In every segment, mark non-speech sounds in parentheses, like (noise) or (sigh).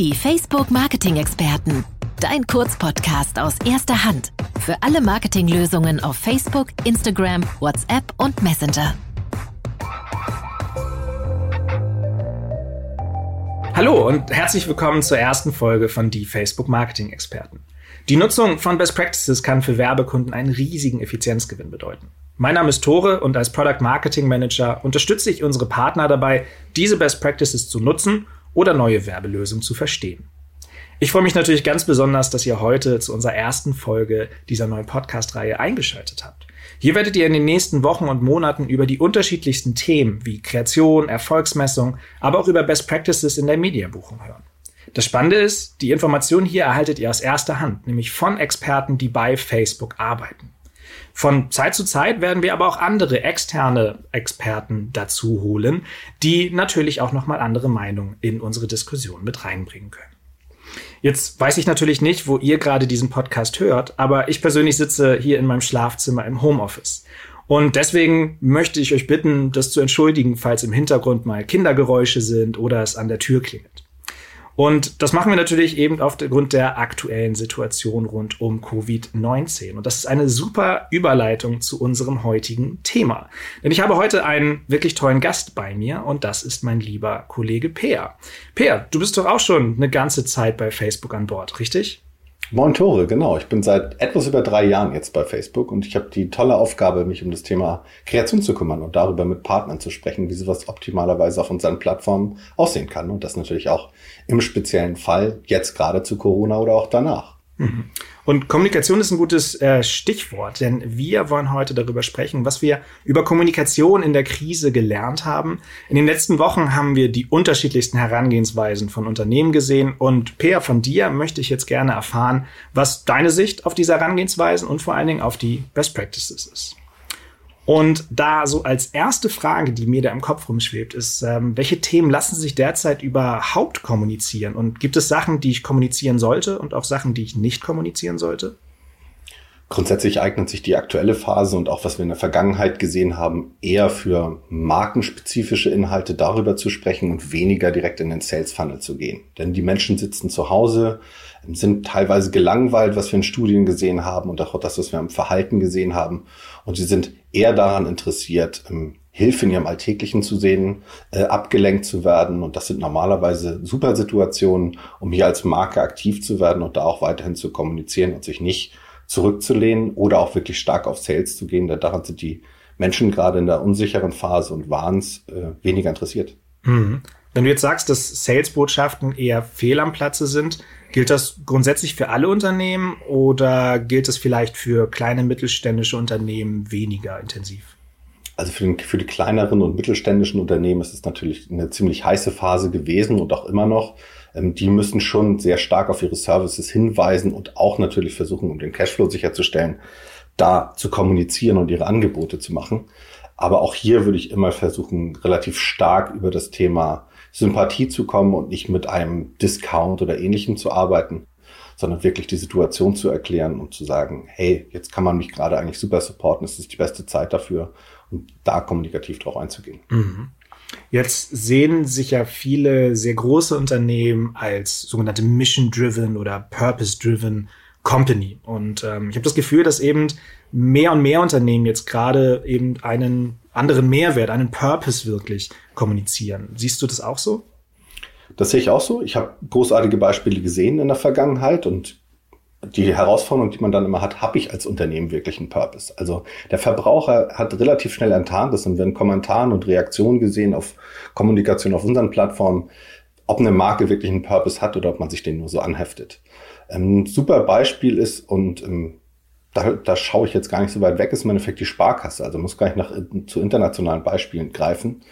Die Facebook Marketing Experten. Dein Kurzpodcast aus erster Hand. Für alle Marketinglösungen auf Facebook, Instagram, WhatsApp und Messenger. Hallo und herzlich willkommen zur ersten Folge von Die Facebook Marketing Experten. Die Nutzung von Best Practices kann für Werbekunden einen riesigen Effizienzgewinn bedeuten. Mein Name ist Tore und als Product Marketing Manager unterstütze ich unsere Partner dabei, diese Best Practices zu nutzen oder neue Werbelösungen zu verstehen. Ich freue mich natürlich ganz besonders, dass ihr heute zu unserer ersten Folge dieser neuen Podcast-Reihe eingeschaltet habt. Hier werdet ihr in den nächsten Wochen und Monaten über die unterschiedlichsten Themen wie Kreation, Erfolgsmessung, aber auch über Best Practices in der Medienbuchung hören. Das Spannende ist, die Informationen hier erhaltet ihr aus erster Hand, nämlich von Experten, die bei Facebook arbeiten. Von Zeit zu Zeit werden wir aber auch andere externe Experten dazu holen, die natürlich auch nochmal andere Meinungen in unsere Diskussion mit reinbringen können. Jetzt weiß ich natürlich nicht, wo ihr gerade diesen Podcast hört, aber ich persönlich sitze hier in meinem Schlafzimmer im Homeoffice. Und deswegen möchte ich euch bitten, das zu entschuldigen, falls im Hintergrund mal Kindergeräusche sind oder es an der Tür klingelt. Und das machen wir natürlich eben aufgrund der aktuellen Situation rund um Covid-19. Und das ist eine super Überleitung zu unserem heutigen Thema. Denn ich habe heute einen wirklich tollen Gast bei mir und das ist mein lieber Kollege Peer. Peer, du bist doch auch schon eine ganze Zeit bei Facebook an Bord, richtig? Moin Tore, genau. Ich bin seit etwas über drei Jahren jetzt bei Facebook und ich habe die tolle Aufgabe, mich um das Thema Kreation zu kümmern und darüber mit Partnern zu sprechen, wie sowas optimalerweise auf unseren Plattformen aussehen kann. Und das natürlich auch im speziellen Fall jetzt gerade zu Corona oder auch danach. Mhm. Und Kommunikation ist ein gutes äh, Stichwort, denn wir wollen heute darüber sprechen, was wir über Kommunikation in der Krise gelernt haben. In den letzten Wochen haben wir die unterschiedlichsten Herangehensweisen von Unternehmen gesehen und Peer, von dir möchte ich jetzt gerne erfahren, was deine Sicht auf diese Herangehensweisen und vor allen Dingen auf die Best Practices ist. Und da so als erste Frage, die mir da im Kopf rumschwebt, ist, ähm, welche Themen lassen sich derzeit überhaupt kommunizieren? Und gibt es Sachen, die ich kommunizieren sollte und auch Sachen, die ich nicht kommunizieren sollte? Grundsätzlich eignet sich die aktuelle Phase und auch was wir in der Vergangenheit gesehen haben, eher für markenspezifische Inhalte darüber zu sprechen und weniger direkt in den Sales Funnel zu gehen. Denn die Menschen sitzen zu Hause, sind teilweise gelangweilt, was wir in Studien gesehen haben und auch das, was wir im Verhalten gesehen haben. Und sie sind eher daran interessiert, ähm, Hilfe in ihrem Alltäglichen zu sehen, äh, abgelenkt zu werden. Und das sind normalerweise super Situationen, um hier als Marke aktiv zu werden und da auch weiterhin zu kommunizieren und sich nicht zurückzulehnen oder auch wirklich stark auf Sales zu gehen. Denn daran sind die Menschen gerade in der unsicheren Phase und waren es äh, weniger interessiert. Mhm. Wenn du jetzt sagst, dass Sales-Botschaften eher fehl am Platze sind, gilt das grundsätzlich für alle Unternehmen oder gilt es vielleicht für kleine mittelständische Unternehmen weniger intensiv? Also für, den, für die kleineren und mittelständischen Unternehmen ist es natürlich eine ziemlich heiße Phase gewesen und auch immer noch. Ähm, die müssen schon sehr stark auf ihre Services hinweisen und auch natürlich versuchen, um den Cashflow sicherzustellen, da zu kommunizieren und ihre Angebote zu machen. Aber auch hier würde ich immer versuchen, relativ stark über das Thema Sympathie zu kommen und nicht mit einem Discount oder ähnlichem zu arbeiten, sondern wirklich die Situation zu erklären und zu sagen, hey, jetzt kann man mich gerade eigentlich super supporten, es ist die beste Zeit dafür und da kommunikativ drauf einzugehen. Mhm. Jetzt sehen sich ja viele sehr große Unternehmen als sogenannte Mission-Driven oder Purpose-Driven Company. Und ähm, ich habe das Gefühl, dass eben mehr und mehr Unternehmen jetzt gerade eben einen anderen Mehrwert, einen Purpose wirklich kommunizieren. Siehst du das auch so? Das sehe ich auch so. Ich habe großartige Beispiele gesehen in der Vergangenheit und die Herausforderung, die man dann immer hat, habe ich als Unternehmen wirklich einen Purpose? Also der Verbraucher hat relativ schnell enttarnt, das haben wir in Kommentaren und Reaktionen gesehen auf Kommunikation auf unseren Plattformen, ob eine Marke wirklich einen Purpose hat oder ob man sich den nur so anheftet. Ein super Beispiel ist, und ähm, da, da schaue ich jetzt gar nicht so weit weg, ist im Endeffekt die Sparkasse. Also muss gar nicht nach, zu internationalen Beispielen greifen.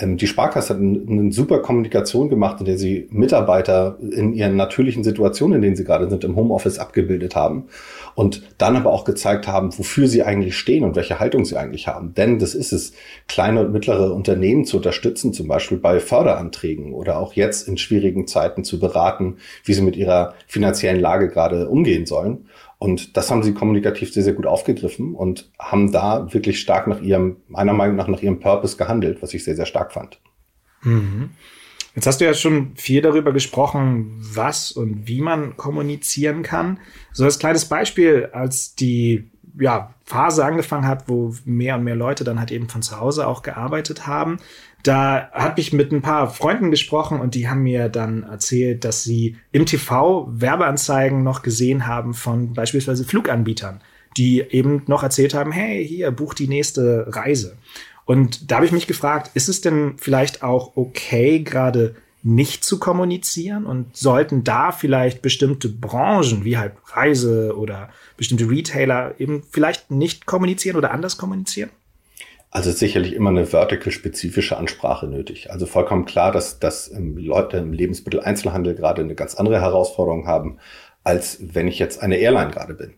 Ähm, die Sparkasse hat eine super Kommunikation gemacht, in der sie Mitarbeiter in ihren natürlichen Situationen, in denen sie gerade sind, im Homeoffice abgebildet haben und dann aber auch gezeigt haben, wofür sie eigentlich stehen und welche Haltung sie eigentlich haben. Denn das ist es, kleine und mittlere Unternehmen zu unterstützen, zum Beispiel bei Förderanträgen oder auch jetzt in schwierigen Zeiten zu beraten, wie sie mit ihrer finanziellen Lage gerade umgehen sollen. Und das haben sie kommunikativ sehr, sehr gut aufgegriffen und haben da wirklich stark nach ihrem, meiner Meinung nach, nach ihrem Purpose gehandelt, was ich sehr, sehr stark fand. Mhm. Jetzt hast du ja schon viel darüber gesprochen, was und wie man kommunizieren kann. So als kleines Beispiel, als die ja, Phase angefangen hat, wo mehr und mehr Leute dann halt eben von zu Hause auch gearbeitet haben, da habe ich mit ein paar Freunden gesprochen und die haben mir dann erzählt, dass sie im TV Werbeanzeigen noch gesehen haben von beispielsweise Fluganbietern, die eben noch erzählt haben, hey, hier, buch die nächste Reise. Und da habe ich mich gefragt, ist es denn vielleicht auch okay, gerade nicht zu kommunizieren und sollten da vielleicht bestimmte Branchen wie halt Reise oder bestimmte Retailer eben vielleicht nicht kommunizieren oder anders kommunizieren? Also sicherlich immer eine vertical-spezifische Ansprache nötig. Also vollkommen klar, dass, dass Leute im Lebensmitteleinzelhandel gerade eine ganz andere Herausforderung haben, als wenn ich jetzt eine Airline gerade bin.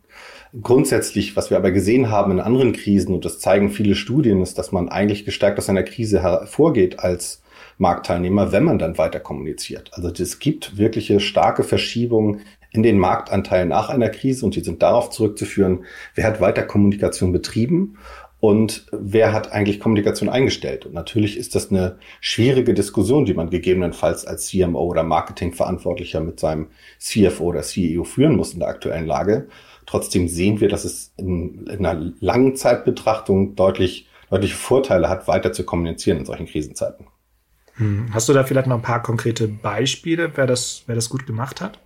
Grundsätzlich, was wir aber gesehen haben in anderen Krisen, und das zeigen viele Studien, ist, dass man eigentlich gestärkt aus einer Krise hervorgeht als Marktteilnehmer, wenn man dann weiter kommuniziert. Also es gibt wirkliche starke Verschiebungen in den Marktanteil nach einer Krise und die sind darauf zurückzuführen, wer hat weiter Kommunikation betrieben und wer hat eigentlich Kommunikation eingestellt. Und natürlich ist das eine schwierige Diskussion, die man gegebenenfalls als CMO oder Marketingverantwortlicher mit seinem CFO oder CEO führen muss in der aktuellen Lage. Trotzdem sehen wir, dass es in, in einer langen Zeitbetrachtung deutlich, deutliche Vorteile hat, weiter zu kommunizieren in solchen Krisenzeiten. Hm. Hast du da vielleicht noch ein paar konkrete Beispiele, wer das, wer das gut gemacht hat?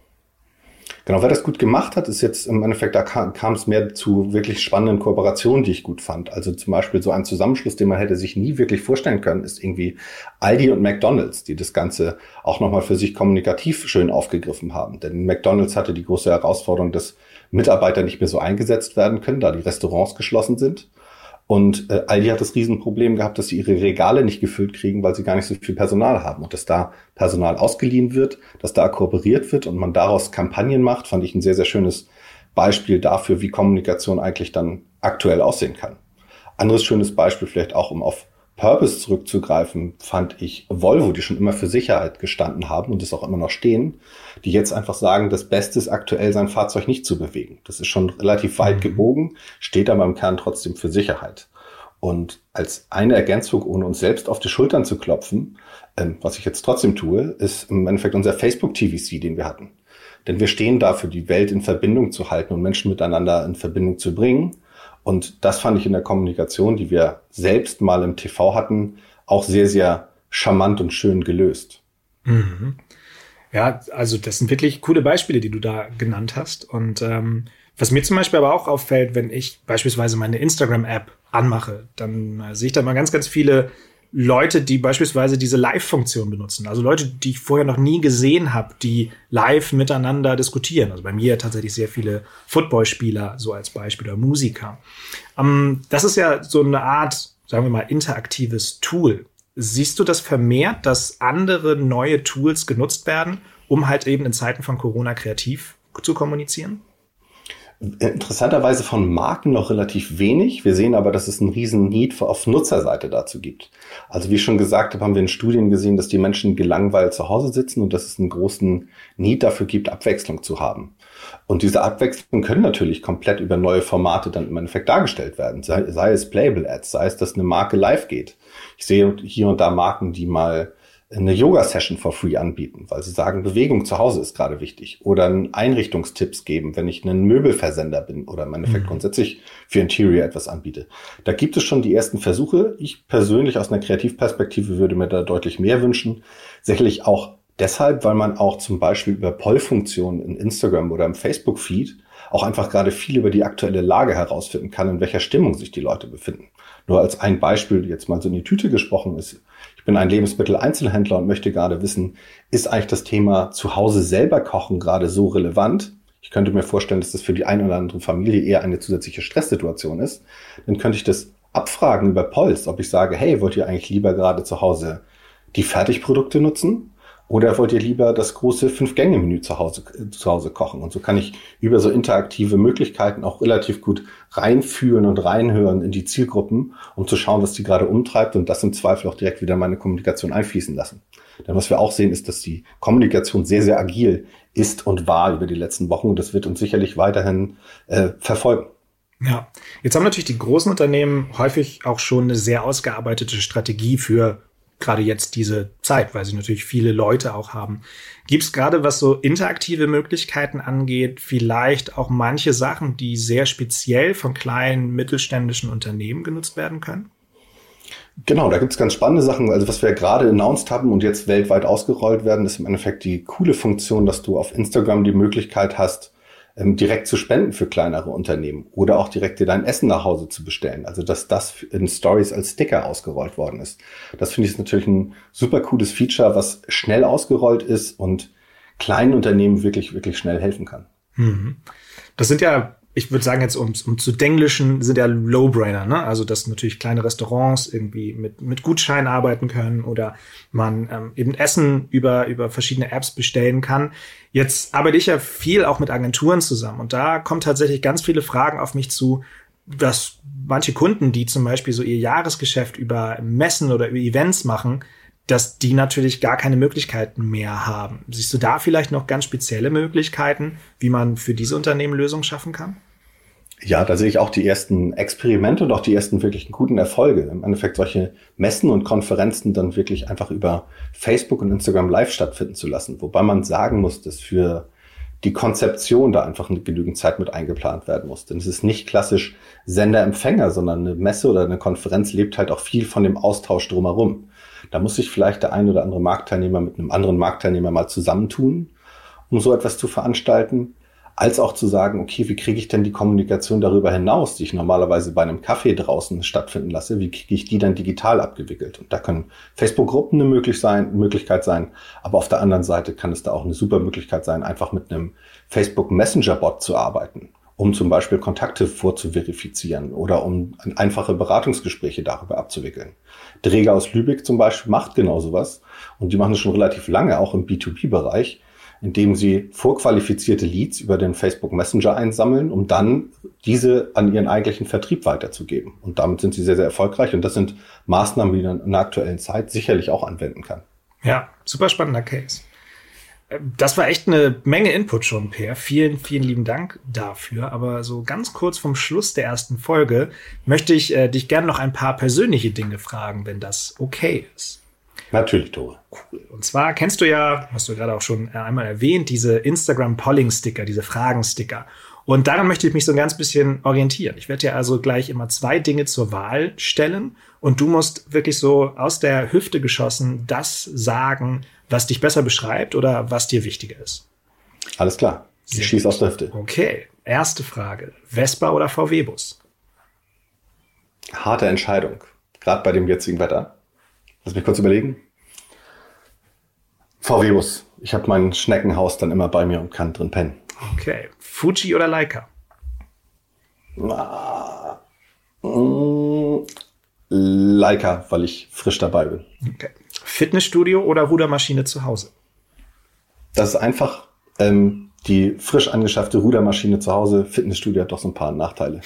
Genau, wer das gut gemacht hat, ist jetzt im Endeffekt, da kam, kam es mehr zu wirklich spannenden Kooperationen, die ich gut fand. Also zum Beispiel so ein Zusammenschluss, den man hätte sich nie wirklich vorstellen können, ist irgendwie Aldi und McDonalds, die das Ganze auch nochmal für sich kommunikativ schön aufgegriffen haben. Denn McDonalds hatte die große Herausforderung, dass Mitarbeiter nicht mehr so eingesetzt werden können, da die Restaurants geschlossen sind. Und äh, Aldi hat das Riesenproblem gehabt, dass sie ihre Regale nicht gefüllt kriegen, weil sie gar nicht so viel Personal haben. Und dass da Personal ausgeliehen wird, dass da kooperiert wird und man daraus Kampagnen macht, fand ich ein sehr, sehr schönes Beispiel dafür, wie Kommunikation eigentlich dann aktuell aussehen kann. Anderes schönes Beispiel vielleicht auch, um auf Purpose zurückzugreifen, fand ich Volvo, die schon immer für Sicherheit gestanden haben und es auch immer noch stehen, die jetzt einfach sagen, das Beste ist aktuell sein Fahrzeug nicht zu bewegen. Das ist schon relativ weit mhm. gebogen, steht aber im Kern trotzdem für Sicherheit. Und als eine Ergänzung, ohne uns selbst auf die Schultern zu klopfen, ähm, was ich jetzt trotzdem tue, ist im Endeffekt unser Facebook-TVC, den wir hatten. Denn wir stehen dafür, die Welt in Verbindung zu halten und Menschen miteinander in Verbindung zu bringen. Und das fand ich in der Kommunikation, die wir selbst mal im TV hatten, auch sehr, sehr charmant und schön gelöst. Mhm. Ja, also das sind wirklich coole Beispiele, die du da genannt hast. Und ähm, was mir zum Beispiel aber auch auffällt, wenn ich beispielsweise meine Instagram-App anmache, dann äh, sehe ich da mal ganz, ganz viele Leute, die beispielsweise diese Live-Funktion benutzen. Also Leute, die ich vorher noch nie gesehen habe, die live miteinander diskutieren. Also bei mir tatsächlich sehr viele Footballspieler, so als Beispiel, oder Musiker. Ähm, das ist ja so eine Art, sagen wir mal, interaktives Tool. Siehst du das vermehrt, dass andere neue Tools genutzt werden, um halt eben in Zeiten von Corona kreativ zu kommunizieren? Interessanterweise von Marken noch relativ wenig. Wir sehen aber, dass es einen riesen Need auf Nutzerseite dazu gibt. Also wie ich schon gesagt habe, haben wir in Studien gesehen, dass die Menschen gelangweilt zu Hause sitzen und dass es einen großen Need dafür gibt, Abwechslung zu haben. Und diese Abwechslung können natürlich komplett über neue Formate dann im Endeffekt dargestellt werden. Sei, sei es Playable Ads, sei es, dass eine Marke live geht. Ich sehe hier und da Marken, die mal eine Yoga-Session for free anbieten, weil sie sagen, Bewegung zu Hause ist gerade wichtig. Oder Einrichtungstipps geben, wenn ich ein Möbelversender bin oder im Endeffekt mhm. grundsätzlich für Interior etwas anbiete. Da gibt es schon die ersten Versuche. Ich persönlich aus einer Kreativperspektive würde mir da deutlich mehr wünschen. Sicherlich auch deshalb, weil man auch zum Beispiel über Poll-Funktionen in Instagram oder im Facebook-Feed auch einfach gerade viel über die aktuelle Lage herausfinden kann, in welcher Stimmung sich die Leute befinden. Nur als ein Beispiel jetzt mal so in die Tüte gesprochen ist bin ein Lebensmitteleinzelhändler und möchte gerade wissen, ist eigentlich das Thema zu Hause selber kochen gerade so relevant? Ich könnte mir vorstellen, dass das für die eine oder andere Familie eher eine zusätzliche Stresssituation ist. Dann könnte ich das abfragen über Puls, ob ich sage, hey, wollt ihr eigentlich lieber gerade zu Hause die Fertigprodukte nutzen oder wollt ihr lieber das große Fünf-Gänge-Menü zu Hause, zu Hause kochen? Und so kann ich über so interaktive Möglichkeiten auch relativ gut reinfühlen und reinhören in die Zielgruppen, um zu schauen, was die gerade umtreibt und das im Zweifel auch direkt wieder in meine Kommunikation einfließen lassen. Denn was wir auch sehen, ist, dass die Kommunikation sehr, sehr agil ist und war über die letzten Wochen und das wird uns sicherlich weiterhin äh, verfolgen. Ja, jetzt haben natürlich die großen Unternehmen häufig auch schon eine sehr ausgearbeitete Strategie für gerade jetzt diese Zeit, weil sie natürlich viele Leute auch haben. Gibt es gerade, was so interaktive Möglichkeiten angeht, vielleicht auch manche Sachen, die sehr speziell von kleinen mittelständischen Unternehmen genutzt werden können? Genau, da gibt's ganz spannende Sachen. Also was wir gerade announced haben und jetzt weltweit ausgerollt werden, ist im Endeffekt die coole Funktion, dass du auf Instagram die Möglichkeit hast, ähm, direkt zu spenden für kleinere Unternehmen oder auch direkt dir dein Essen nach Hause zu bestellen. Also dass das in Stories als Sticker ausgerollt worden ist. Das finde ich natürlich ein super cooles Feature, was schnell ausgerollt ist und kleinen Unternehmen wirklich, wirklich schnell helfen kann. Mhm. Das sind ja ich würde sagen, jetzt um, um zu denglischen, sind ja Low-Brainer, ne? Also, dass natürlich kleine Restaurants irgendwie mit, mit Gutscheinen arbeiten können oder man ähm, eben Essen über, über verschiedene Apps bestellen kann. Jetzt arbeite ich ja viel auch mit Agenturen zusammen und da kommen tatsächlich ganz viele Fragen auf mich zu, dass manche Kunden, die zum Beispiel so ihr Jahresgeschäft über Messen oder über Events machen, dass die natürlich gar keine Möglichkeiten mehr haben. Siehst du da vielleicht noch ganz spezielle Möglichkeiten, wie man für diese Unternehmen Lösungen schaffen kann? Ja, da sehe ich auch die ersten Experimente und auch die ersten wirklich guten Erfolge. Im Endeffekt solche Messen und Konferenzen dann wirklich einfach über Facebook und Instagram Live stattfinden zu lassen. Wobei man sagen muss, dass für die Konzeption da einfach genügend Zeit mit eingeplant werden muss. Denn es ist nicht klassisch Sender-Empfänger, sondern eine Messe oder eine Konferenz lebt halt auch viel von dem Austausch drumherum. Da muss sich vielleicht der ein oder andere Marktteilnehmer mit einem anderen Marktteilnehmer mal zusammentun, um so etwas zu veranstalten als auch zu sagen, okay, wie kriege ich denn die Kommunikation darüber hinaus, die ich normalerweise bei einem Kaffee draußen stattfinden lasse, wie kriege ich die dann digital abgewickelt? Und da können Facebook-Gruppen eine möglich sein, Möglichkeit sein, aber auf der anderen Seite kann es da auch eine super Möglichkeit sein, einfach mit einem Facebook Messenger-Bot zu arbeiten, um zum Beispiel Kontakte vorzuverifizieren oder um einfache Beratungsgespräche darüber abzuwickeln. Dräger aus Lübeck zum Beispiel macht genau sowas und die machen es schon relativ lange, auch im B2B-Bereich indem sie vorqualifizierte Leads über den Facebook Messenger einsammeln, um dann diese an ihren eigentlichen Vertrieb weiterzugeben. Und damit sind sie sehr, sehr erfolgreich. Und das sind Maßnahmen, die man in der aktuellen Zeit sicherlich auch anwenden kann. Ja, super spannender Case. Das war echt eine Menge Input schon, Per. Vielen, vielen lieben Dank dafür. Aber so ganz kurz vom Schluss der ersten Folge möchte ich äh, dich gerne noch ein paar persönliche Dinge fragen, wenn das okay ist. Natürlich, Tore. Cool. Und zwar kennst du ja, hast du gerade auch schon äh, einmal erwähnt, diese Instagram-Polling-Sticker, diese Fragen-Sticker. Und daran möchte ich mich so ein ganz bisschen orientieren. Ich werde dir also gleich immer zwei Dinge zur Wahl stellen und du musst wirklich so aus der Hüfte geschossen das sagen, was dich besser beschreibt oder was dir wichtiger ist. Alles klar. Ich schieße aus der Hüfte. Okay. Erste Frage. Vespa oder VW-Bus? Harte Entscheidung. Gerade bei dem jetzigen Wetter. Lass mich kurz überlegen. VW-Bus. Ich habe mein Schneckenhaus dann immer bei mir und kann drin pennen. Okay. Fuji oder Leica? Ah, mm, Leica, weil ich frisch dabei bin. Okay. Fitnessstudio oder Rudermaschine zu Hause? Das ist einfach ähm, die frisch angeschaffte Rudermaschine zu Hause. Fitnessstudio hat doch so ein paar Nachteile.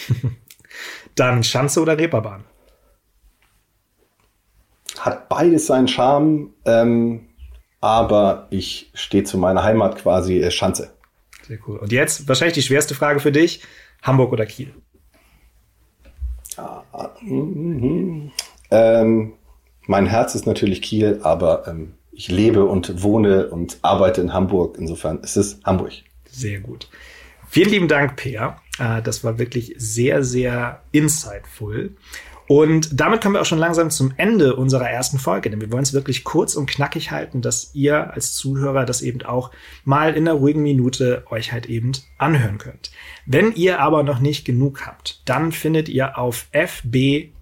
(laughs) Dann Schanze oder Reeperbahn? hat beides seinen Charme, ähm, aber ich stehe zu meiner Heimat quasi äh, Schanze. Sehr cool. Und jetzt wahrscheinlich die schwerste Frage für dich: Hamburg oder Kiel? Ah, mm, ähm, mein Herz ist natürlich Kiel, aber ähm, ich lebe und wohne und arbeite in Hamburg. Insofern ist es Hamburg. Sehr gut. Vielen lieben Dank, Peer. Äh, das war wirklich sehr, sehr insightful. Und damit kommen wir auch schon langsam zum Ende unserer ersten Folge, denn wir wollen es wirklich kurz und knackig halten, dass ihr als Zuhörer das eben auch mal in einer ruhigen Minute euch halt eben anhören könnt. Wenn ihr aber noch nicht genug habt, dann findet ihr auf fb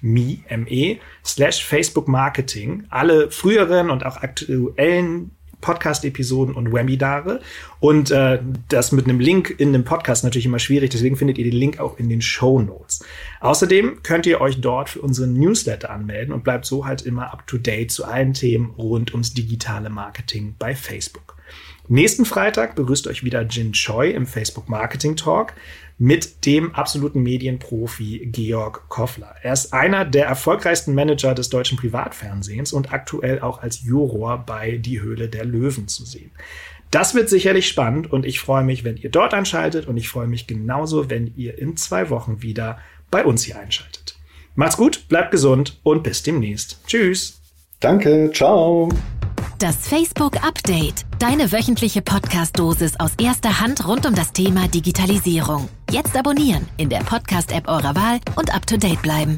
Me, me, slash Facebook Marketing alle früheren und auch aktuellen Podcast-Episoden und Webinare. Und äh, das mit einem Link in dem Podcast natürlich immer schwierig, deswegen findet ihr den Link auch in den Show Notes. Außerdem könnt ihr euch dort für unseren Newsletter anmelden und bleibt so halt immer up to date zu allen Themen rund ums digitale Marketing bei Facebook. Nächsten Freitag begrüßt euch wieder Jin Choi im Facebook Marketing Talk mit dem absoluten Medienprofi Georg Koffler. Er ist einer der erfolgreichsten Manager des deutschen Privatfernsehens und aktuell auch als Juror bei Die Höhle der Löwen zu sehen. Das wird sicherlich spannend und ich freue mich, wenn ihr dort einschaltet und ich freue mich genauso, wenn ihr in zwei Wochen wieder bei uns hier einschaltet. Macht's gut, bleibt gesund und bis demnächst. Tschüss. Danke, ciao. Das Facebook Update. Deine wöchentliche Podcast-Dosis aus erster Hand rund um das Thema Digitalisierung. Jetzt abonnieren in der Podcast-App eurer Wahl und up to date bleiben.